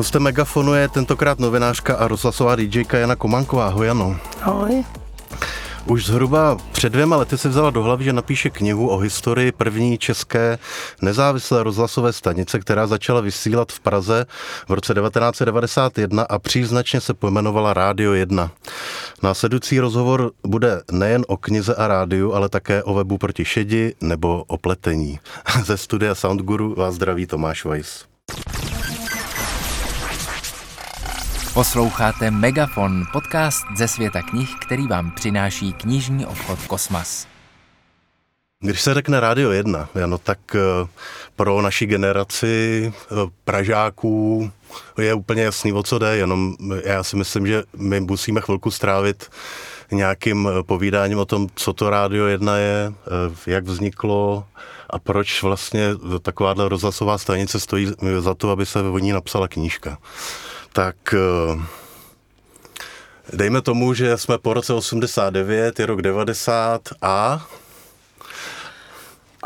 Hostem Megafonu je tentokrát novinářka a rozhlasová DJka Jana Komanková. Ahoj, Jano. Ahoj. Už zhruba před dvěma lety se vzala do hlavy, že napíše knihu o historii první české nezávislé rozhlasové stanice, která začala vysílat v Praze v roce 1991 a příznačně se pojmenovala Rádio 1. Následující rozhovor bude nejen o knize a rádiu, ale také o webu proti šedi nebo o pletení. Ze studia Soundguru vás zdraví Tomáš Weiss. Posloucháte Megafon, podcast ze světa knih, který vám přináší knižní obchod Kosmas. Když se řekne Rádio 1, Jano, tak eh, pro naši generaci eh, Pražáků je úplně jasný, o co jde, jenom já si myslím, že my musíme chvilku strávit nějakým eh, povídáním o tom, co to Rádio 1 je, jak vzniklo a proč vlastně takováhle rozhlasová stanice stojí za to, aby se o ní napsala knížka tak eh, dejme tomu, že jsme po roce 89, je rok 90 a...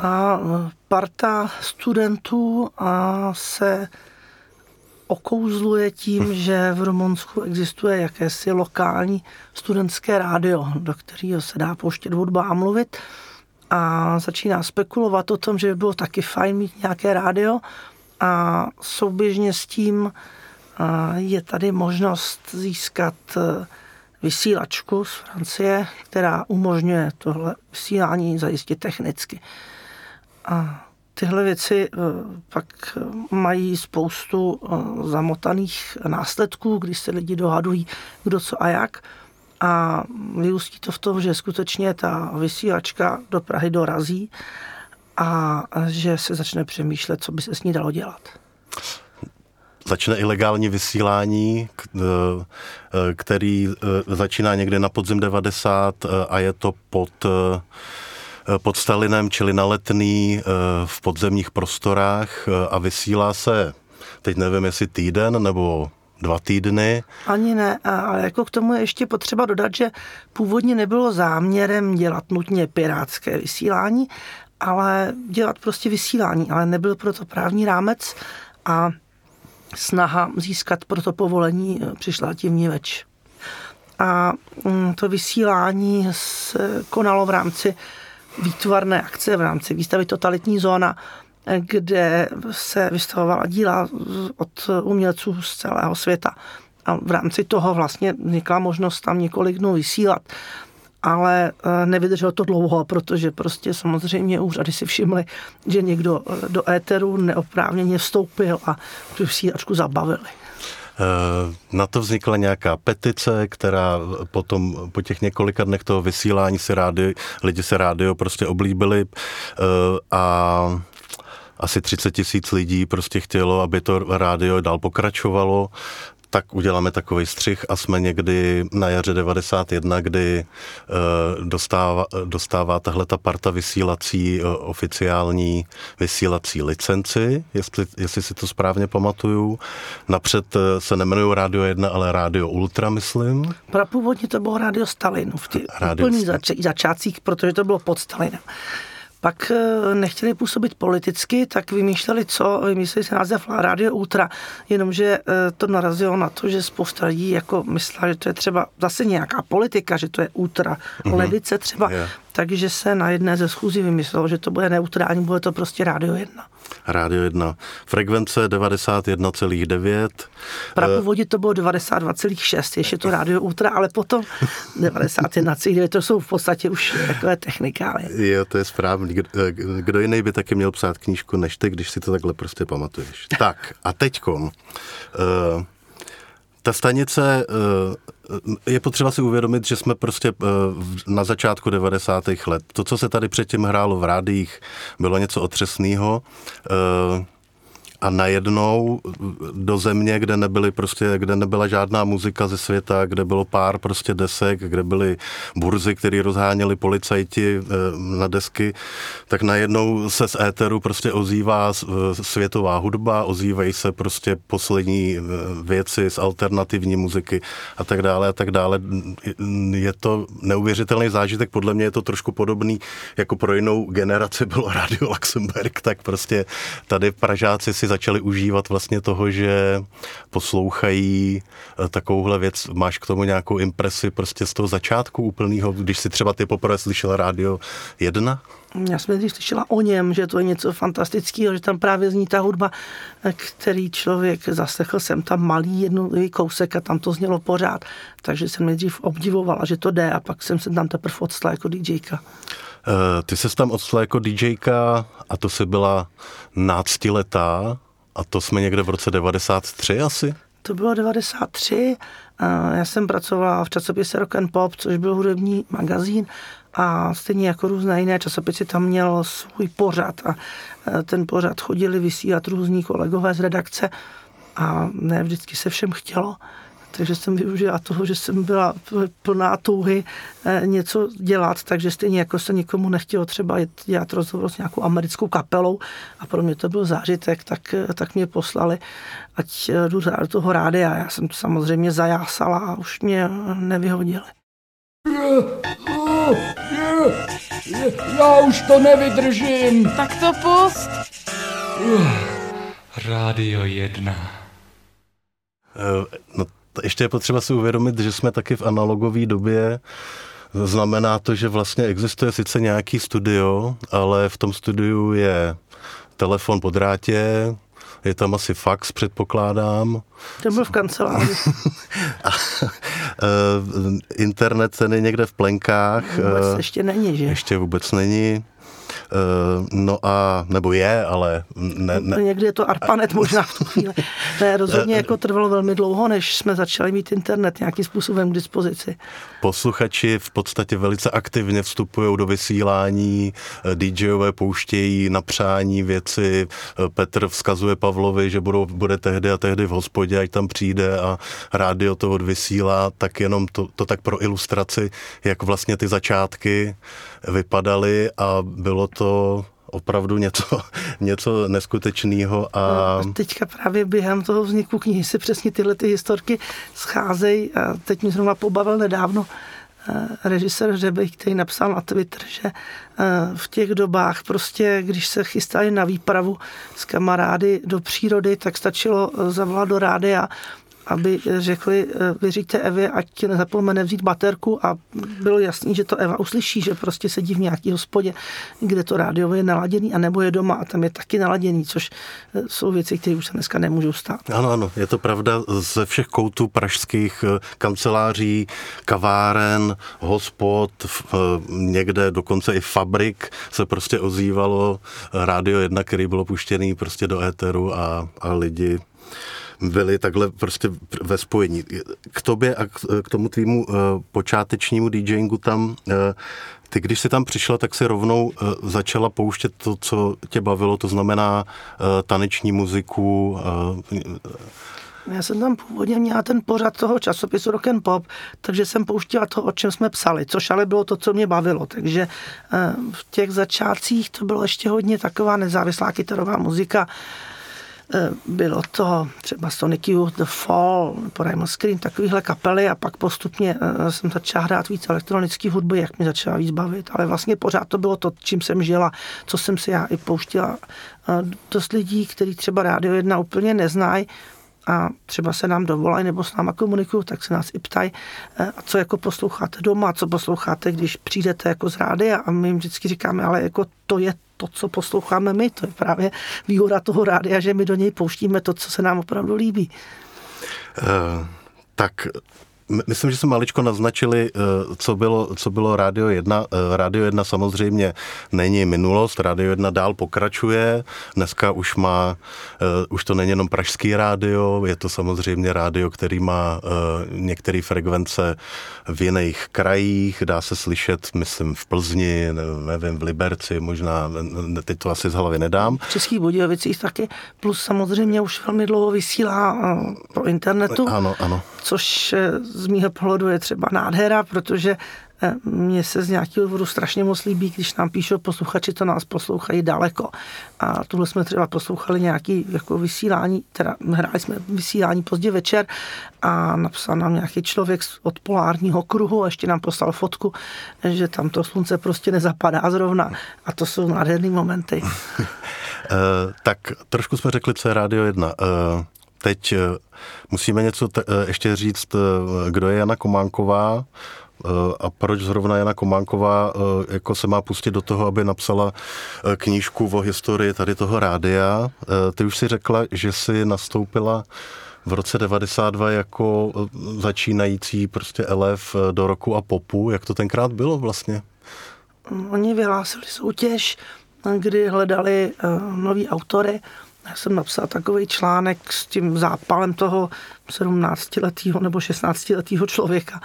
A parta studentů a se okouzluje tím, že v Rumunsku existuje jakési lokální studentské rádio, do kterého se dá pouštět hudba a mluvit. A začíná spekulovat o tom, že by bylo taky fajn mít nějaké rádio. A souběžně s tím je tady možnost získat e, vysílačku z Francie, která umožňuje tohle vysílání zajistit technicky. A tyhle věci e, pak mají spoustu zamotaných následků, když se lidi dohadují, kdo co a jak. A vyústí to v tom, že skutečně ta vysílačka do Prahy dorazí a že se začne přemýšlet, co by se s ní dalo dělat začne ilegální vysílání, e, e, který e, začíná někde na podzim 90 a je to pod, pod Stalinem, čili na letný v podzemních prostorách a vysílá se, teď nevím, jestli týden nebo dva týdny. Ani ne, ale jako k tomu je ještě potřeba dodat, že původně nebylo záměrem dělat nutně pirátské vysílání, ale dělat prostě vysílání, ale nebyl proto právní rámec a snaha získat pro to povolení eh, přišla tím vníveč. A mm, to vysílání se konalo v rámci výtvarné akce, v rámci výstavy Totalitní zóna, kde se vystavovala díla od umělců z celého světa. A v rámci toho vlastně vznikla možnost tam několik dnů vysílat ale eh, nevydrželo to dlouho, protože prostě samozřejmě úřady si všimli, že někdo eh, do éteru neoprávněně vstoupil a tu vysílačku zabavili. Eh, na to vznikla nějaká petice, která potom po těch několika dnech toho vysílání se rádi, lidi se rádio prostě oblíbili a asi 30 tisíc lidí prostě chtělo, aby to rádio dál pokračovalo tak uděláme takový střih a jsme někdy na jaře 91, kdy uh, dostává, dostává tahle ta parta vysílací uh, oficiální vysílací licenci, jestli, jestli si to správně pamatuju. Napřed uh, se nemenují Rádio 1, ale Rádio Ultra, myslím. Původně to bylo Rádio Stalin v těch úplných zač- začátcích, protože to bylo pod Stalinem. Pak eh, nechtěli působit politicky, tak vymýšleli co? Vymysleli se název Radio Ultra, jenomže eh, to narazilo na to, že spousta lidí jako myslela, že to je třeba zase nějaká politika, že to je ultra mm-hmm. levice třeba. Yeah takže se na jedné ze schůzí vymyslelo, že to bude neutrální, bude to prostě Rádio 1. Rádio 1. Frekvence 91,9. Prapůvodě to bylo 92,6, ještě to Rádio Ultra, ale potom 91,9, to jsou v podstatě už takové technikály. Jo, to je správný. Kdo jiný by taky měl psát knížku než ty, když si to takhle prostě pamatuješ. tak, a teďkon. Uh, ta stanice eh, je potřeba si uvědomit, že jsme prostě eh, na začátku 90. let. To, co se tady předtím hrálo v rádích, bylo něco otřesného. A najednou do země, kde nebyly prostě, kde nebyla žádná muzika ze světa, kde bylo pár prostě desek, kde byly burzy, které rozháněli policajti eh, na desky, tak najednou se z éteru prostě ozývá eh, světová hudba, ozývají se prostě poslední eh, věci z alternativní muziky a tak dále a tak dále. Je to neuvěřitelný zážitek, podle mě je to trošku podobný, jako pro jinou generaci bylo Radio Luxemburg, tak prostě tady Pražáci si začali užívat vlastně toho, že poslouchají eh, takovouhle věc. Máš k tomu nějakou impresi prostě z toho začátku úplného, když si třeba ty poprvé slyšel rádio 1? Já jsem nejdřív slyšela o něm, že to je něco fantastického, že tam právě zní ta hudba, který člověk zaslechl jsem tam malý jednotlivý kousek a tam to znělo pořád. Takže jsem nejdřív obdivovala, že to jde a pak jsem se tam teprve odstala jako DJka. Eh, ty se tam odstala jako DJka a to se byla náctiletá a to jsme někde v roce 93 asi? To bylo 93. Já jsem pracovala v časopise Rock and Pop, což byl hudební magazín a stejně jako různé jiné časopisy tam měl svůj pořad a e, ten pořad chodili vysílat různí kolegové z redakce a ne vždycky se všem chtělo, takže jsem využila toho, že jsem byla plná touhy e, něco dělat, takže stejně jako se nikomu nechtělo třeba dělat rozhovor s nějakou americkou kapelou a pro mě to byl zážitek, tak, e, tak mě poslali, ať jdu do toho rádia. Já jsem to samozřejmě zajásala a už mě nevyhodili. Já už to nevydržím. Tak to pust. Rádio 1. Eh, no, ještě je potřeba si uvědomit, že jsme taky v analogové době. Znamená to, že vlastně existuje sice nějaký studio, ale v tom studiu je telefon po drátě, je tam asi fax, předpokládám. To byl v kanceláři. uh, internet ten je někde v plenkách. Vůbec ještě není, že? Ještě vůbec není. Eh, no a, nebo je, ale ne, ne. Někdy je to ARPANET možná v tu chvíli. Ne, rozhodně jako trvalo velmi dlouho, než jsme začali mít internet nějakým způsobem k dispozici. Posluchači v podstatě velice aktivně vstupují do vysílání, eh, DJové pouštějí na přání věci, eh, Petr vzkazuje Pavlovi, že budou, bude tehdy a tehdy v hospodě, ať tam přijde a rádio to odvysílá, tak jenom to, to tak pro ilustraci, jak vlastně ty začátky vypadaly a bylo to opravdu něco, něco neskutečného. A... a teďka právě během toho vzniku knihy se přesně tyhle ty historky scházejí. A teď mě zrovna pobavil nedávno eh, režisér Řebej, který napsal na Twitter, že eh, v těch dobách prostě, když se chystali na výpravu s kamarády do přírody, tak stačilo eh, zavolat do rádia aby řekli, eh, vyříďte Evě, ať nezapomene vzít baterku a bylo jasný, že to Eva uslyší, že prostě sedí v nějaký hospodě, kde to rádio je naladěný a nebo je doma a tam je taky naladěný, což eh, jsou věci, které už se dneska nemůžou stát. Ano, ano, je to pravda. Ze všech koutů pražských eh, kanceláří, kaváren, hospod, někde dokonce i fabrik se prostě ozývalo rádio jedna, který bylo puštěný prostě do éteru a, a lidi byli takhle prostě ve spojení. K tobě a k tomu tvýmu uh, počátečnímu DJingu tam, uh, ty když jsi tam přišla, tak si rovnou uh, začala pouštět to, co tě bavilo, to znamená taneční muziku. Já jsem tam původně měla ten pořad toho časopisu Rock and Pop, takže jsem pouštěla to, o čem jsme psali, což ale bylo to, co mě bavilo. Takže v těch začátcích to bylo ještě hodně taková nezávislá kytarová muzika, Eh, bylo to třeba Sonic Youth, The Fall, Primal Screen, takovýhle kapely a pak postupně eh, jsem začala hrát víc elektronický hudby, jak mi začala víc bavit, ale vlastně pořád to bylo to, čím jsem žila, co jsem si já i pouštila. Eh, dost lidí, kteří třeba Rádio 1 úplně neznají, a třeba se nám dovolají nebo s náma komunikují, tak se nás i ptají, a co jako posloucháte doma, co posloucháte, když přijdete jako z rádia a my jim vždycky říkáme, ale jako to je to, co posloucháme my. To je právě výhoda toho rádia, že my do něj pouštíme to, co se nám opravdu líbí. Uh, tak Myslím, že jsme maličko naznačili, eh, co bylo, co bylo Rádio 1. Eh, Rádio 1 samozřejmě není minulost, Rádio 1 dál pokračuje. Dneska už má, eh, už to není jenom pražský rádio, je to samozřejmě rádio, který má některé frekvence v jiných krajích, dá se slyšet, myslím, v Plzni, nevím, v Liberci, možná, teď to asi z hlavy nedám. V Českých Budějovicích taky, plus samozřejmě už velmi dlouho vysílá po internetu. Ano, ano. Což z mýho pohledu je třeba nádhera, protože eh, mně se z nějakého důvodu strašně moc líbí, když nám píšou posluchači, to nás poslouchají daleko. A tuhle jsme třeba poslouchali nějaký jako vysílání, teda hráli jsme vysílání pozdě večer a napsal nám nějaký člověk od polárního kruhu a ještě nám poslal fotku, že tam to slunce prostě nezapadá zrovna. A to jsou nádherné momenty. tak trošku jsme řekli, co je Rádio 1. Teď musíme něco te- ještě říct, kdo je Jana Kománková, a proč zrovna Jana Kománková jako se má pustit do toho, aby napsala knížku o historii tady toho rádia. Ty už si řekla, že si nastoupila v roce 92 jako začínající prostě elef do roku a popu. Jak to tenkrát bylo vlastně? Oni vyhlásili soutěž, kdy hledali nový autory. Já jsem napsal takový článek s tím zápalem toho 17-letého nebo 16-letého člověka,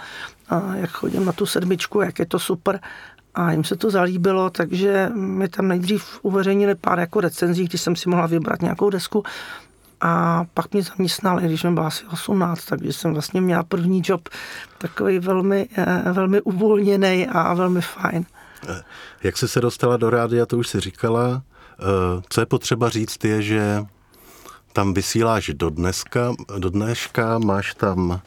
uh, jak chodím na tu sedmičku, jak je to super. A jim se to zalíbilo, takže mi tam nejdřív uveřejnili pár jako recenzí, když jsem si mohla vybrat nějakou desku. A pak mě zaměstnali, když jsem byla asi 18, takže jsem vlastně měla první job takový velmi, eh, velmi uvolněný a velmi fajn. Jak jsi se dostala do rádia, to už si říkala. Eh, co je potřeba říct je, že tam vysíláš do dneska, do dneška, máš tam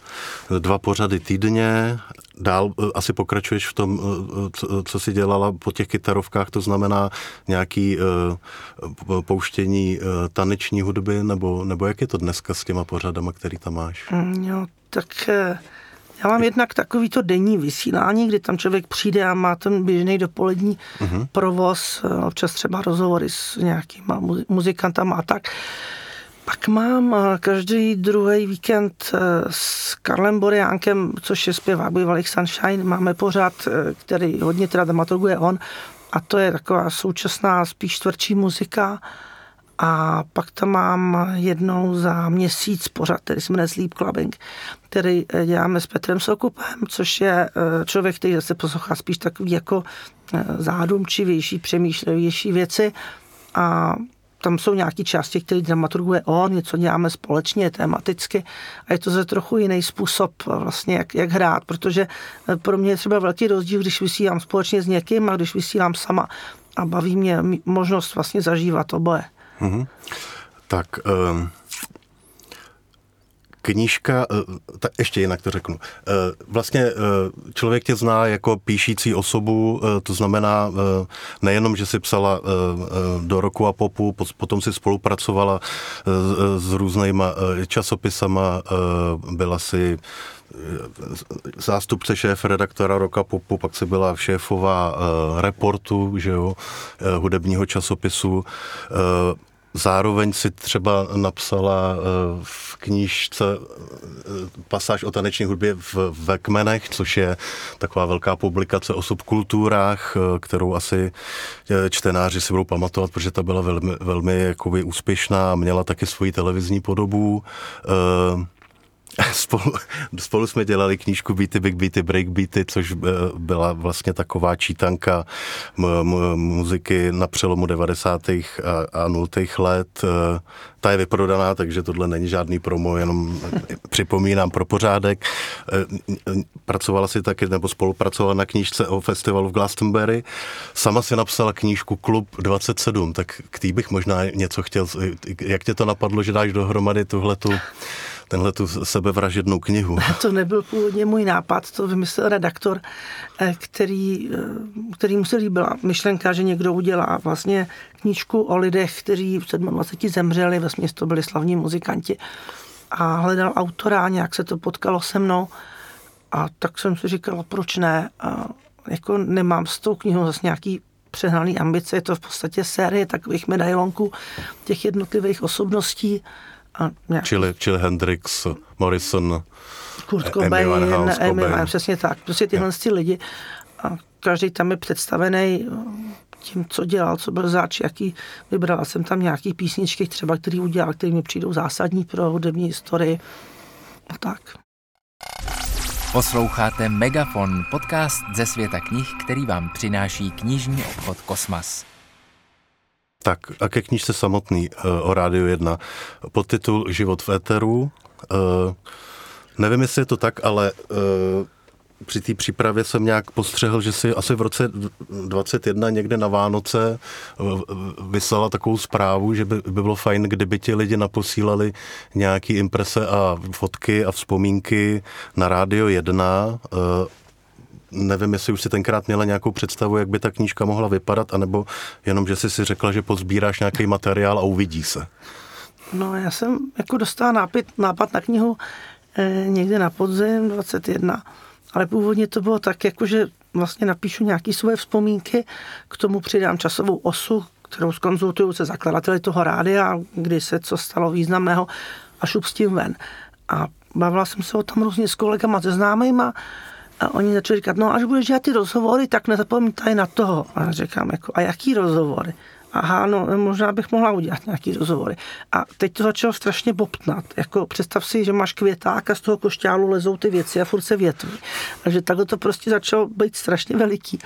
dva pořady týdně, dál eh, asi pokračuješ v tom, eh, co, jsi dělala po těch kytarovkách, to znamená nějaký pouštění taneční hudby, nebo, nebo jak je to dneska s těma pořadama, který tam máš? Jo, tak já mám jednak takovýto denní vysílání, kdy tam člověk přijde a má ten běžný dopolední uh-huh. provoz, eh, občas třeba rozhovory s nějakýma muzikantama a tak. Pak mám eh, každý druhý víkend eh, s Karlem Boriánkem, což je zpěvák bývalých Sunshine, máme pořád, který hodně teda dramaturguje on, a to je taková současná, spíš tvrdší muzika. A pak tam mám jednou za měsíc pořad, který se jmenuje Sleep Clubbing, který eh, děláme s Petrem Sokupem, což je eh, člověk, který zase poslouchá spíš takový jako eh, zádumčivější, přemýšlivější věci. A tam jsou nějaké části, které dramaturguje on, něco děláme společně, tematicky a je to ze trochu jiný způsob vlastně, jak, jak hrát, protože pro mě je třeba velký rozdíl, když vysílám společně s někým a když vysílám sama a baví mě možnost vlastně zažívat oboje. Mm-hmm. Tak um, knížka, uh, ta, ještě jinak to řeknu. Uh, vlastně uh, člověk tě zná jako píšící osobu, to znamená nejenom, že si psala do roku a popu, po, potom si spolupracovala s různýma časopisama, byla si zástupce šéf redaktora Roka Popu, pak se byla šéfová reportu, že jo, hudebního časopisu. Zároveň si třeba napsala v knížce pasáž o taneční hudbě v, v kmenech, což je taková velká publikace o subkulturách, kterou asi čtenáři si budou pamatovat, protože ta byla velmi, velmi jakoby úspěšná a měla taky svoji televizní podobu. Spolu, spolu jsme dělali knížku Beaty, Big Beaty, Break Beaty, což eh, byla vlastně taková čítanka muziky na přelomu 90. a, a 0. let. Eh, ta je vyprodaná, takže tohle není žádný promo, jenom připomínám pro pořádek. Eh, pracovala si taky, nebo spolupracovala na knížce o festivalu v Glastonbury. Sama si napsala knížku Klub 27, tak k tý bych možná něco chtěl, jak tě to napadlo, že dáš dohromady tuhletu tenhle tu sebevražednou knihu. To nebyl původně můj nápad, to vymyslel redaktor, eh, který, eh, který mu se líbila myšlenka, že někdo udělá vlastně knížku o lidech, kteří v 27 zemřeli, vlastně to byli slavní muzikanti a hledal autora nějak se to potkalo se mnou a tak jsem si říkala, proč ne, a jako nemám s tou knihou zase nějaký přehnaný ambice, je to v podstatě série takových medailonků těch jednotlivých osobností a nějak... čili, čili Hendrix, Morrison, Kurt Cobain, Amy Winehouse, přesně tak. Prostě tyhle ty lidi a každý tam je představený eh, tím, co dělal, co byl zač, jaký vybrala jsem tam nějaký písničky třeba, který udělal, které mi přijdou zásadní pro hudební historii a tak. Posloucháte Megafon, podcast ze světa knih, který vám přináší knižní obchod Kosmas. Tak a ke knížce samotný uh, o Rádiu 1. Podtitul Život v éteru. Uh, nevím, jestli je to tak, ale uh, při té přípravě jsem nějak postřehl, že si asi v roce 21 někde na Vánoce vyslala takovou zprávu, že by, by bylo fajn, kdyby ti lidi naposílali nějaký imprese a fotky a vzpomínky na Rádio 1. nevím, jestli už si tenkrát měla nějakou představu, jak by ta knížka mohla vypadat, anebo jenom, že jsi si řekla, že pozbíráš nějaký materiál a uvidí se. No já jsem jako dostala nápad, nápad na knihu eh, někde na podzim 21, ale původně to bylo tak, jako že vlastně napíšu nějaké svoje vzpomínky, k tomu přidám časovou osu, kterou skonzultuju se zakladateli toho rádia, kdy se co stalo významného a šup s tím ven. A bavila jsem se o tom různě s kolegama, se známejma a oni začali říkat, no až budeš dělat ty rozhovory, tak nezapomeňte na toho. A říkám, jako, a jaký rozhovory? aha, no možná bych mohla udělat nějaký rozhovory. A teď to začalo strašně bobtnat. Jako představ si, že máš květák a z toho košťálu lezou ty věci a furt se větví. Takže takhle to prostě začalo být strašně veliký.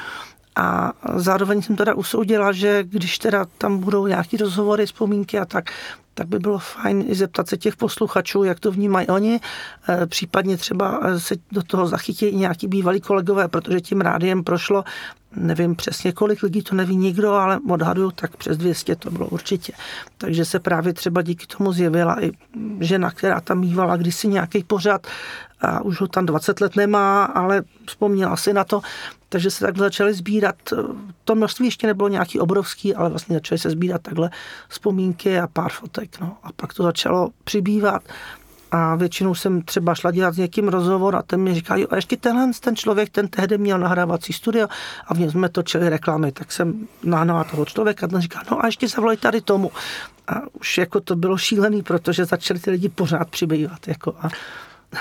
A zároveň jsem teda usoudila, že když teda tam budou nějaký rozhovory, vzpomínky a tak, tak by bylo fajn i zeptat se těch posluchačů, jak to vnímají oni, eh, případně třeba eh, se do toho zachytí i nějaký bývalí kolegové, protože tím rádiem prošlo, nevím přesně kolik lidí, to neví nikdo, ale odhaduju tak přes 200 to bylo určitě. Takže se právě třeba díky tomu zjevila i žena, která tam mývala kdysi nějaký pořad a už ho tam 20 let nemá, ale vzpomněla si na to, takže se takhle začaly sbírat, to množství ještě nebylo nějaký obrovský, ale vlastně začaly se sbírat takhle vzpomínky a pár fotek. No. A pak to začalo přibývat a většinou jsem třeba šla dělat s někým rozhovor a ten mi říká, jo, a ještě tenhle ten člověk, ten tehdy měl nahrávací studio a v něm jsme točili reklamy, tak jsem nahnala toho člověka a ten říká, no a ještě zavolej tady tomu. A už jako to bylo šílený, protože začali ty lidi pořád přibývat. Jako a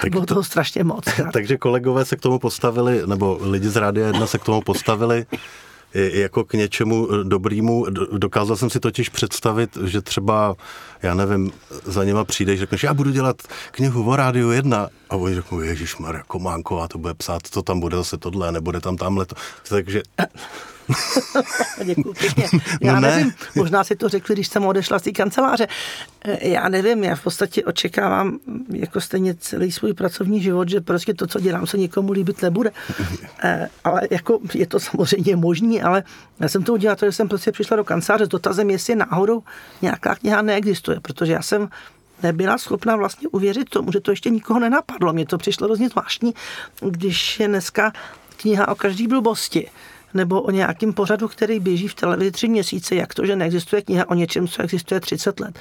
tak bylo to, toho strašně moc. Takže kolegové se k tomu postavili, nebo lidi z Rádia 1 se k tomu postavili jako k něčemu dobrýmu. Dokázal jsem si totiž představit, že třeba, já nevím, za něma přijdeš, řekneš, já budu dělat knihu o Rádiu 1 a oni řeknou, Ježíš Maria Kománková to bude psát, to tam bude zase tohle, nebude tam tamhle to. Takže Děkuji pěkně. Já no ne. nevím, možná si to řekli, když jsem odešla z té kanceláře. Eh, já nevím, já v podstatě očekávám jako stejně celý svůj pracovní život, že prostě to, co dělám, se nikomu líbit nebude. Eh, ale jako je to samozřejmě možný, ale já jsem to udělala, že jsem prostě přišla do kanceláře s dotazem, jestli náhodou nějaká kniha neexistuje, protože já jsem nebyla schopna vlastně uvěřit tomu, že to ještě nikoho nenapadlo. Mně to přišlo hrozně zvláštní, když je dneska kniha o každý blbosti nebo o nějakém pořadu, který běží v televizi tři měsíce, jak to, že neexistuje kniha o něčem, co existuje 30 let.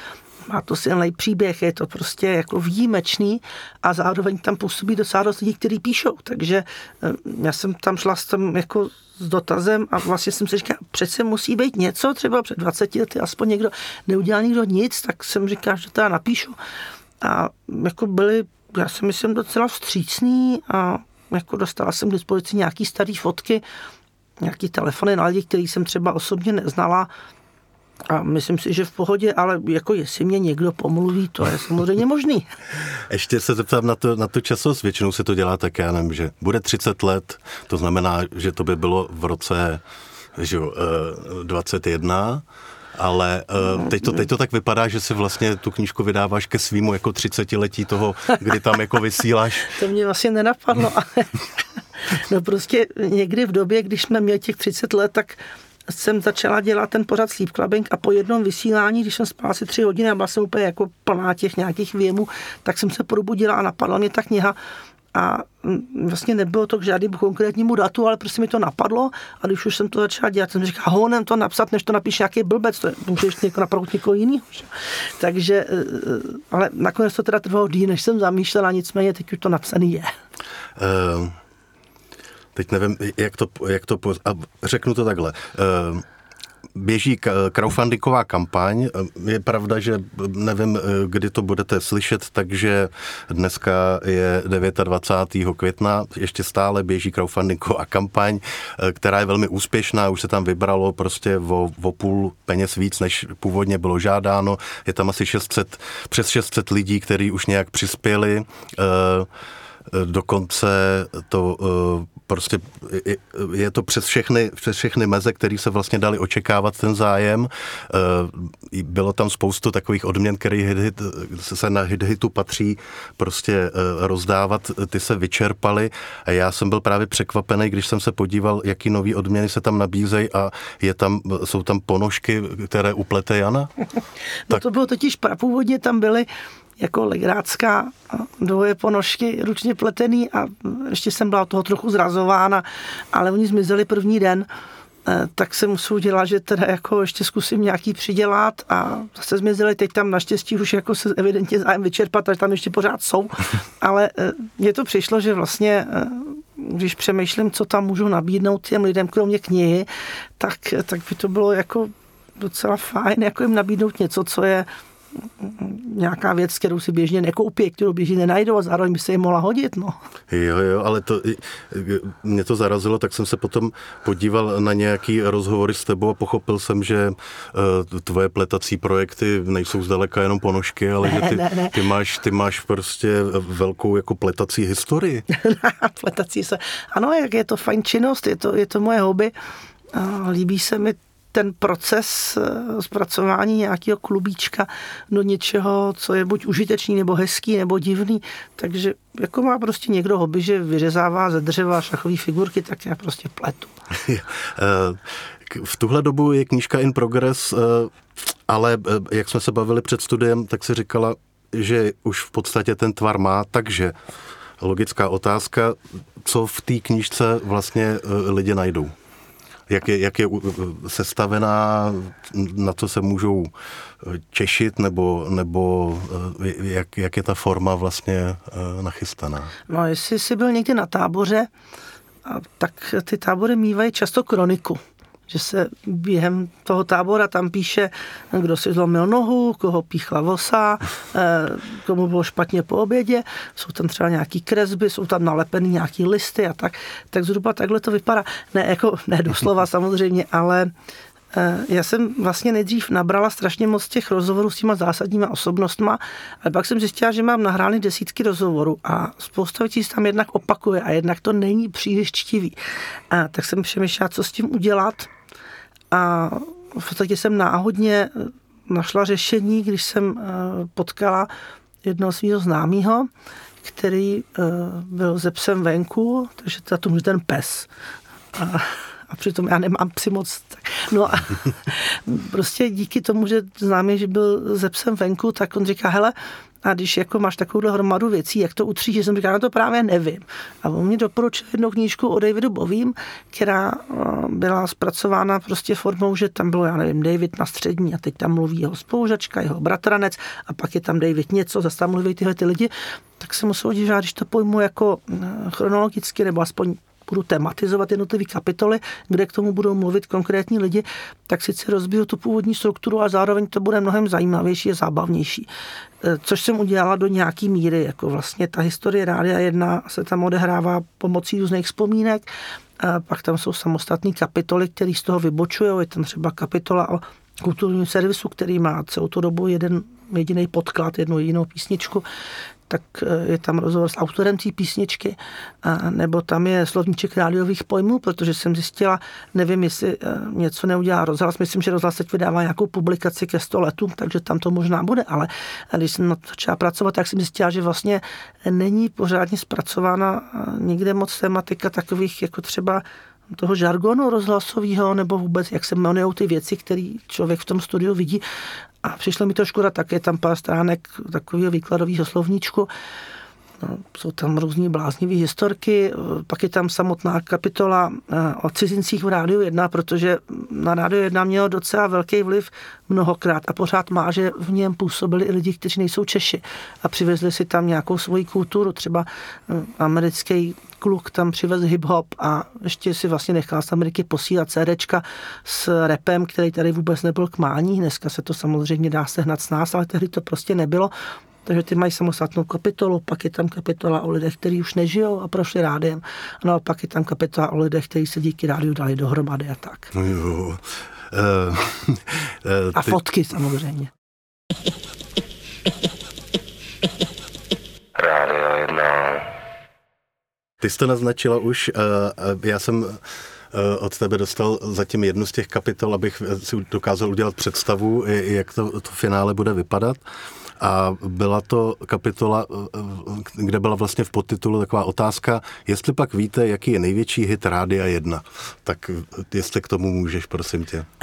Má to silný příběh, je to prostě jako výjimečný a zároveň tam působí docela dost lidí, kteří píšou. Takže eh, já jsem tam šla s tím jako s dotazem a vlastně jsem si říkal, přece musí být něco, třeba před 20 lety aspoň někdo neudělal nikdo nic, tak jsem říkal, že to já napíšu. A jako byli, já si myslím, docela vstřícný a jako dostala jsem k dispozici nějaký starý fotky, nějaký telefony na lidi, který jsem třeba osobně neznala, a myslím si, že v pohodě, ale jako jestli mě někdo pomluví, to je samozřejmě možný. Ještě se zeptám na, to, na tu časost. Většinou se to dělá tak, já nevím, že bude 30 let, to znamená, že to by bylo v roce že, 21, eh, ale uh, teď, to, teď to tak vypadá, že si vlastně tu knížku vydáváš ke svýmu jako 30 letí toho, kdy tam jako vysíláš. to mě vlastně nenapadlo, ale no prostě někdy v době, když jsme měli těch 30 let, tak jsem začala dělat ten pořad Sleep Clubbing a po jednom vysílání, když jsem spala asi tři hodiny a byla jsem úplně jako plná těch nějakých věmů, tak jsem se probudila a napadla mě ta kniha a mm, vlastně nebylo to k žádnému konkrétnímu datu, ale prostě mi to napadlo a když už jsem to začala dělat, jsem říkal, honem to napsat, než to napíše nějaký blbec, to může ještě někoho napadnout někoho jiného. Takže, e, e, ale nakonec to teda trvalo díl, než jsem zamýšlela, nicméně teď už to napsaný je. Uh, teď nevím, jak to, jak to a řeknu to takhle. Uh, běží crowdfundingová kampaň. Je pravda, že nevím, kdy to budete slyšet, takže dneska je 29. května, ještě stále běží crowdfundingová kampaň, která je velmi úspěšná, už se tam vybralo prostě o, o půl peněz víc, než původně bylo žádáno. Je tam asi 600, přes 600 lidí, kteří už nějak přispěli. Dokonce to prostě je to přes všechny, přes všechny meze, které se vlastně dali očekávat ten zájem. Eh, bylo tam spoustu takových odměn, které se na hit hitu patří prostě eh, rozdávat, ty se vyčerpaly a já jsem byl právě překvapený, když jsem se podíval, jaký nový odměny se tam nabízejí a je tam, jsou tam ponožky, které uplete Jana. no tak... to bylo totiž původně tam byly jako legrácká dvoje ponožky ručně pletený a ještě jsem byla toho trochu zrazována, ale oni zmizeli první den Eh, tak jsem musel dělat, že teda jako ještě zkusím nějaký přidělat a zase zmizeli, teď tam naštěstí už jako se evidentně zájem vyčerpat, takže tam ještě pořád jsou, ale eh, mně to přišlo, že vlastně eh, když přemýšlím, co tam můžu nabídnout těm lidem, kromě knihy, tak, tak by to bylo jako docela fajn, jako jim nabídnout něco, co je nějaká věc, kterou si běžně nekoupí, kterou běžně nenajdou a zároveň by se jim mohla hodit. No. Jo, jo, ale to, mě to zarazilo, tak jsem se potom podíval na nějaký rozhovory s tebou a pochopil jsem, že uh, tvoje pletací projekty nejsou zdaleka jenom ponožky, ale ne, že ty, ne, ne. ty, máš, ty máš prostě velkou jako pletací historii. pletací se, ano, jak je to fajn činnost, je to, je to moje hobby. Líbí se mi ten proces eh, zpracování nějakého klubíčka do něčeho, co je buď užitečný, nebo hezký, nebo divný. Takže jako má prostě někdo hobby, že vyřezává ze dřeva šachové figurky, tak já prostě pletu. Eh, v tuhle dobu je knížka in progress, eh, ale jak jsme se bavili před studiem, tak si říkala, že už v podstatě ten tvar má, takže logická otázka, co v té knížce vlastně lidi najdou jak je, jak je sestavená, na co se můžou eh, těšit, nebo, nebo eh, jak, jak je ta forma vlastně eh, nachystaná. No, jestli jsi byl někdy na táboře, tak ty tábory mývají často kroniku že se během toho tábora tam píše, kdo si zlomil nohu, koho píchla vosa, eh, komu bylo špatně po obědě, jsou tam třeba nějaký kresby, jsou tam nalepeny nějaký listy a tak, tak zhruba takhle to vypadá. Ne, jako, ne doslova samozřejmě, ale eh, já jsem vlastně nejdřív nabrala strašně moc těch rozhovorů s těma zásadníma osobnostma, ale pak jsem zjistila, že mám nahrány desítky rozhovorů a spousta věcí se tam jednak opakuje a jednak to není příliš čtivý. A tak jsem přemýšlela, co s tím udělat a v podstatě jsem náhodně eh, našla řešení, když jsem eh, potkala jednoho svého známého, který eh, byl ze psem venku, takže za to ten pes. A, a přitom já nemám psi moc. No a prostě díky tomu, že známý, že byl ze psem venku, tak on říká, hele, a když jako máš takovou hromadu věcí, jak to utříš, jsem říkal, na to právě nevím. A on mi doporučil jednu knížku o Davidu Bovím, která eh, byla zpracována prostě formou, že tam bylo, já nevím, David na střední a teď tam mluví jeho spolužačka, jeho bratranec a pak je tam David něco, zase tam mluví tyhle ty lidi, tak se musel dívat, když to pojmu jako eh, chronologicky nebo aspoň budu tematizovat jednotlivé kapitoly, kde k tomu budou mluvit konkrétní lidi, tak sice rozbiju tu původní strukturu a zároveň to bude mnohem zajímavější a zábavnější. E, což jsem udělala do nějaký míry, jako vlastně ta historie Rádia 1 se tam odehrává pomocí různých vzpomínek, a pak tam jsou samostatné kapitoly, které z toho vybočují. Je tam třeba kapitola o kulturním servisu, který má celou tu dobu jeden jediný podklad, jednu jedinou písničku tak eh, je tam rozhovor s autorem té písničky, nebo tam je slovníček rádiových pojmů, protože jsem zjistila, nevím, jestli eh, něco neudělá rozhlas, myslím, že rozhlas teď vydává nějakou publikaci ke 100 letům, takže tam to možná bude, ale když jsem na to začala pracovat, tak jsem zjistila, že vlastně není pořádně zpracována eh, nikde moc tematika takových jako třeba toho žargonu rozhlasového, nebo vůbec, jak se jmenují ty věci, které člověk v tom studiu vidí. A přišlo mi to škoda, tak je tam pár stránek takového výkladového slovníčku. No, jsou tam různý bláznivé historky, pak je tam samotná kapitola eh, o cizincích v Rádiu 1, protože na Rádiu 1 mělo docela velký vliv mnohokrát a pořád má, že v něm působili i lidi, kteří nejsou Češi a přivezli si tam nějakou svoji kulturu, třeba eh, americký kluk tam přivez hip-hop a ještě si vlastně nechal z Ameriky posílat CDčka s repem, který tady vůbec nebyl k mání. Dneska se to samozřejmě dá sehnat s nás, ale tehdy to prostě nebylo. Takže ty mají samostatnou kapitolu, pak je tam kapitola o lidech, kteří už nežijou a prošli rádiem. No a pak je tam kapitola o lidech, kteří se díky rádiu dali dohromady a tak. No jo. Uh, uh, a fotky samozřejmě. Rádio jedna. Ty jsi to naznačila už, uh, já jsem od tebe dostal zatím jednu z těch kapitol, abych si dokázal udělat představu, jak to, to finále bude vypadat. A byla to kapitola, kde byla vlastně v podtitulu taková otázka, jestli pak víte, jaký je největší hit Rádia 1. Tak jestli k tomu můžeš, prosím tě.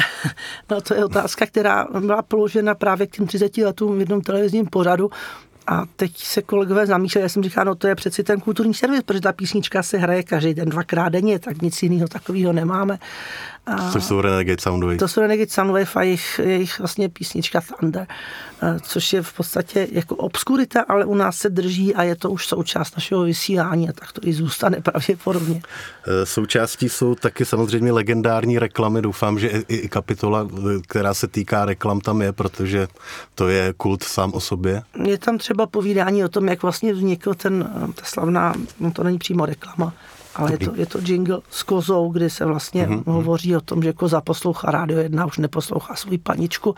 No to je otázka, která byla položena právě k těm 30 letům v jednom televizním pořadu, A teď se kolegové zamýšleli, já jsem říkal, no to je přeci ten kulturní servis, protože ta písnička se hraje každý den, dvakrát denně, tak nic jiného takového nemáme. A což jsou Renegade Soundwave. To jsou Renegade Soundwave a jejich, jejich vlastně písnička Thunder, což je v podstatě jako obskurita, ale u nás se drží a je to už součást našeho vysílání a tak to i zůstane pravděpodobně. E, součástí jsou taky samozřejmě legendární reklamy. Doufám, že i, i kapitola, která se týká reklam, tam je, protože to je kult sám o sobě. Je tam třeba povídání o tom, jak vlastně vznikl ten, ta slavná, no to není přímo reklama, ale je to, je to jingle s kozou, kdy se vlastně mm-hmm. hovoří o tom, že koza poslouchá rádio jedna, už neposlouchá svou paničku.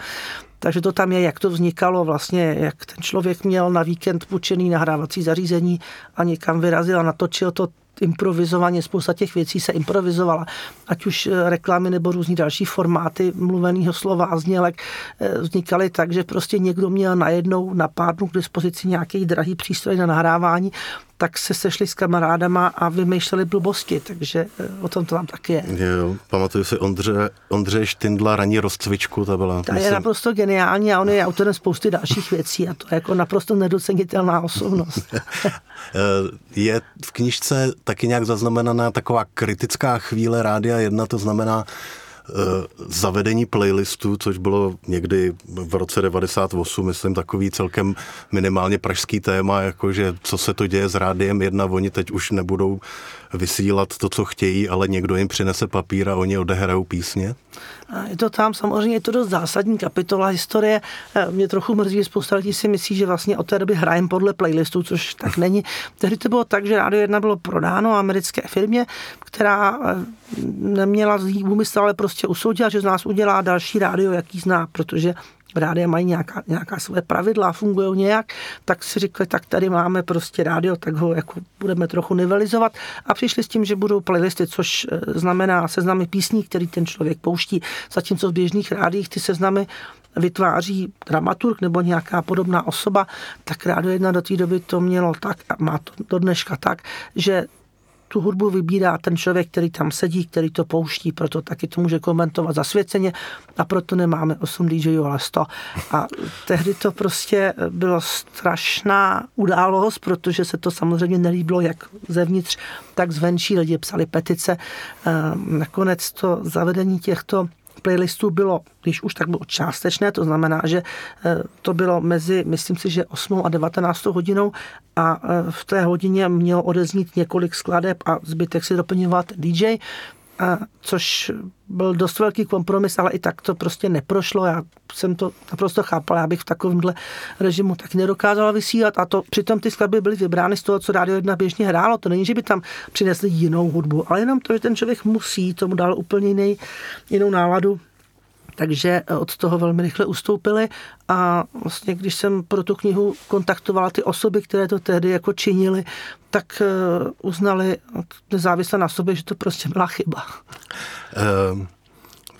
Takže to tam je, jak to vznikalo vlastně, jak ten člověk měl na víkend půjčený nahrávací zařízení a někam vyrazil a natočil to improvizovaně, spousta těch věcí se improvizovala, ať už eh, reklamy nebo různý další formáty mluveného slova a znělek eh, vznikaly tak, že prostě někdo měl najednou na pár dnů k dispozici nějaký drahý přístroj na nahrávání, tak se sešli s kamarádama a vymýšleli blbosti, takže eh, o tom to tam taky je. Jo, pamatuju si Ondře, Ondře Štindla raní rozcvičku, ta byla. Ta myslím... je naprosto geniální a on je autorem spousty dalších věcí a to je jako naprosto nedocenitelná osobnost. je v knižce taky nějak zaznamenaná taková kritická chvíle Rádia 1, to znamená eh, zavedení playlistu, což bylo někdy v roce 98, myslím, takový celkem minimálně pražský téma, jakože co se to děje s Rádiem 1, oni teď už nebudou vysílat to, co chtějí, ale někdo jim přinese papír a oni odehrajou písně? Je to tam samozřejmě je to dost zásadní kapitola historie. Eh, mě trochu mrzí, že spousta lidí si myslí, že vlastně od té doby hrajeme podle playlistu, což tak není. Tehdy to bylo tak, že Rádio 1 bylo prodáno americké firmě, která eh, neměla zlý úmysl, ale prostě usoudila, že z nás udělá další rádio, jaký zná, protože rádia mají nějaká, nějaká své pravidla, fungují nějak, tak si řekli, tak tady máme prostě rádio, tak ho jako budeme trochu nivelizovat. A přišli s tím, že budou playlisty, což eh, znamená seznamy písní, který ten člověk pouští, zatímco v běžných rádiích ty seznamy vytváří dramaturg nebo nějaká podobná osoba, tak Rádio 1 do té doby to mělo tak a má to do dneška tak, že tu hudbu vybírá ten člověk, který tam sedí, který to pouští, proto taky to může komentovat zasvěceně a proto nemáme 8 DJů, ale 100. A tehdy to prostě bylo strašná událost, protože se to samozřejmě nelíbilo jak zevnitř, tak zvenčí. Lidi psali petice. Ehm, nakonec to zavedení těchto playlistů bylo, když už tak bylo částečné, to znamená, že eh, to bylo mezi, myslím si, že 8 a 19 hodinou a eh, v té hodině mělo odeznít několik skladeb a zbytek si doplňovat DJ a což byl dost velký kompromis, ale i tak to prostě neprošlo. Já jsem to naprosto chápal, já bych v takovémhle režimu tak nedokázala vysílat a to přitom ty skladby byly vybrány z toho, co Rádio 1 běžně hrálo. To není, že by tam přinesli jinou hudbu, ale jenom to, že ten člověk musí, tomu dal úplně jiný, jinou náladu takže od toho velmi rychle ustoupili a vlastně, když jsem pro tu knihu kontaktovala ty osoby, které to tehdy jako činili, tak eh, uznali nezávisle na sobě, že to prostě byla chyba. Um.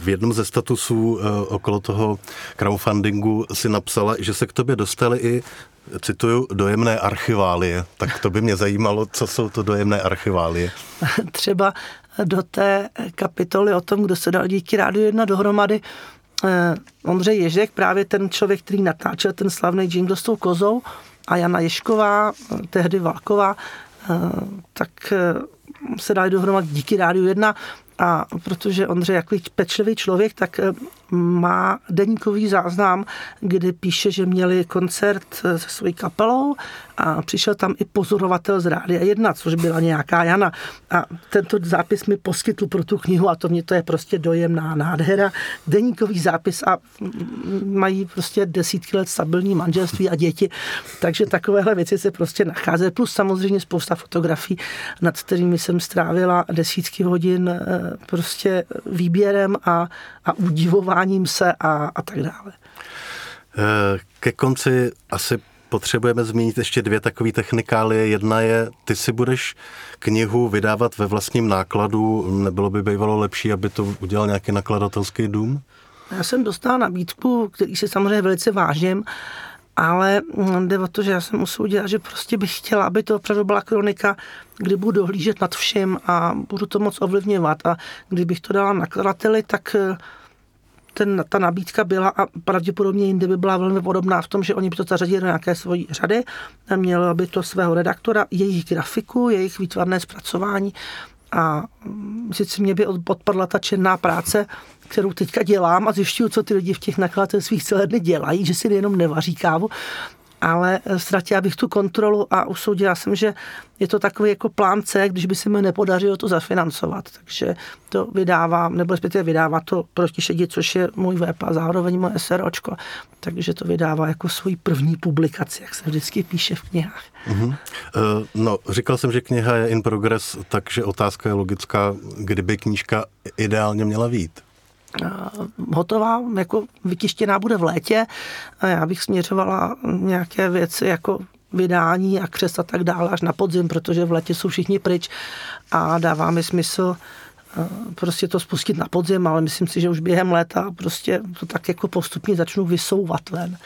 V jednom ze statusů eh, okolo toho crowdfundingu si napsala, že se k tobě dostali i, cituju, dojemné archiválie. Tak to by mě zajímalo, co jsou to dojemné archiválie. Třeba do té kapitoly o tom, kdo se dal díky rádiu jedna dohromady, eh, Ondřej Ježek, právě ten člověk, který natáčel ten slavný jingle s tou kozou, a Jana Ješková, tehdy Valková, eh, tak eh, se dali dohromady díky rádiu 1 a protože Ondřej jako pečlivý člověk, tak má deníkový záznam, kdy píše, že měli koncert se svojí kapelou a přišel tam i pozorovatel z Rádia 1, což byla nějaká Jana. A tento zápis mi poskytl pro tu knihu a to mě to je prostě dojemná nádhera. Deníkový zápis a mají prostě desítky let stabilní manželství a děti, takže takovéhle věci se prostě nachází. Plus samozřejmě spousta fotografií, nad kterými jsem strávila desítky hodin eh, prostě výběrem a, a udivováním se a, a tak dále. Eh, ke konci asi potřebujeme zmínit ještě dvě takové technikálie. Jedna je, ty si budeš knihu vydávat ve vlastním nákladu. Nebylo by bývalo lepší, aby to udělal nějaký nakladatelský dům? Já jsem dostala nabídku, který si samozřejmě velice vážím, ale jde o to, že já jsem usoudila, že prostě bych chtěla, aby to opravdu byla kronika, kdy budu dohlížet nad všem a budu to moc ovlivňovat. A kdybych to dala nakladateli, tak ten, ta nabídka byla a pravděpodobně jinde by byla velmi podobná v tom, že oni by to zařadili do nějaké svojí řady, mělo by to svého redaktora, jejich grafiku, jejich výtvarné zpracování a mm, sice mě by odpadla ta černá práce, kterou teďka dělám a zjišťuju, co ty lidi v těch nakladatelstvích celé dny dělají, že si jenom nevaří kávu, ale ztratila bych tu kontrolu a usoudila jsem, že je to takový jako plán C, když by se mi nepodařilo to zafinancovat. Takže to vydávám, nebo respektive vydává to protišedi, což je můj web a zároveň moje SROčko. Takže to vydává jako svůj první publikaci, jak se vždycky píše v knihách. Uh-huh. Uh, no, říkal jsem, že kniha je in progress, takže otázka je logická, kdyby knížka ideálně měla vít hotová, jako vytištěná bude v létě a já bych směřovala nějaké věci jako vydání a křes a tak dále až na podzim, protože v létě jsou všichni pryč a dává mi smysl prostě to spustit na podzim, ale myslím si, že už během léta prostě to tak jako postupně začnu vysouvat ven.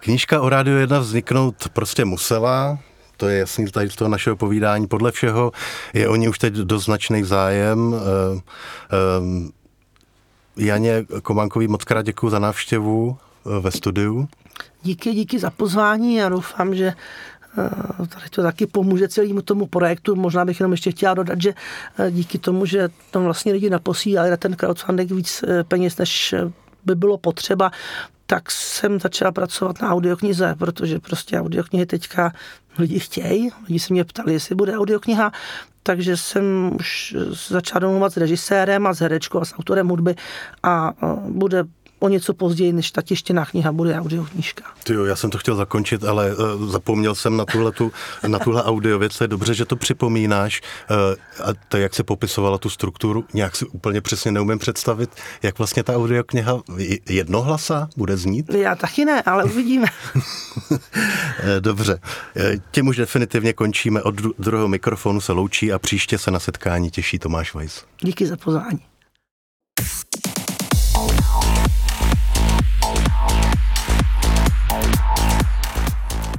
Knížka o Rádiu 1 vzniknout prostě musela, to je jasný tady z toho našeho povídání. Podle všeho je o ní už teď dost značný zájem. Eh, eh, Janě Komankový moc krát děkuji za návštěvu eh, ve studiu. Díky, díky za pozvání. Já doufám, že tady to taky pomůže celému tomu projektu. Možná bych jenom ještě chtěla dodat, že díky tomu, že tam vlastně lidi naposílali na ten crowdfunding víc peněz, než by bylo potřeba, tak jsem začala pracovat na audioknize, protože prostě audioknihy teďka lidi chtějí. Lidi se mě ptali, jestli bude audiokniha, takže jsem už začala domluvat s režisérem a s herečkou a s autorem hudby a bude o něco později, než ta tištěná kniha bude audioknížka. Ty jo, já jsem to chtěl zakončit, ale uh, zapomněl jsem na, tuhletu, na tuhle audiověc, to je dobře, že to připomínáš. Uh, a to, jak se popisovala tu strukturu, nějak si úplně přesně neumím představit, jak vlastně ta audiokniha jednohlasa bude znít? Já taky ne, ale uvidíme. Eh, dobře, tím už definitivně končíme. Od druhého mikrofonu se loučí a příště se na setkání těší Tomáš Weiss. Díky za pozvání.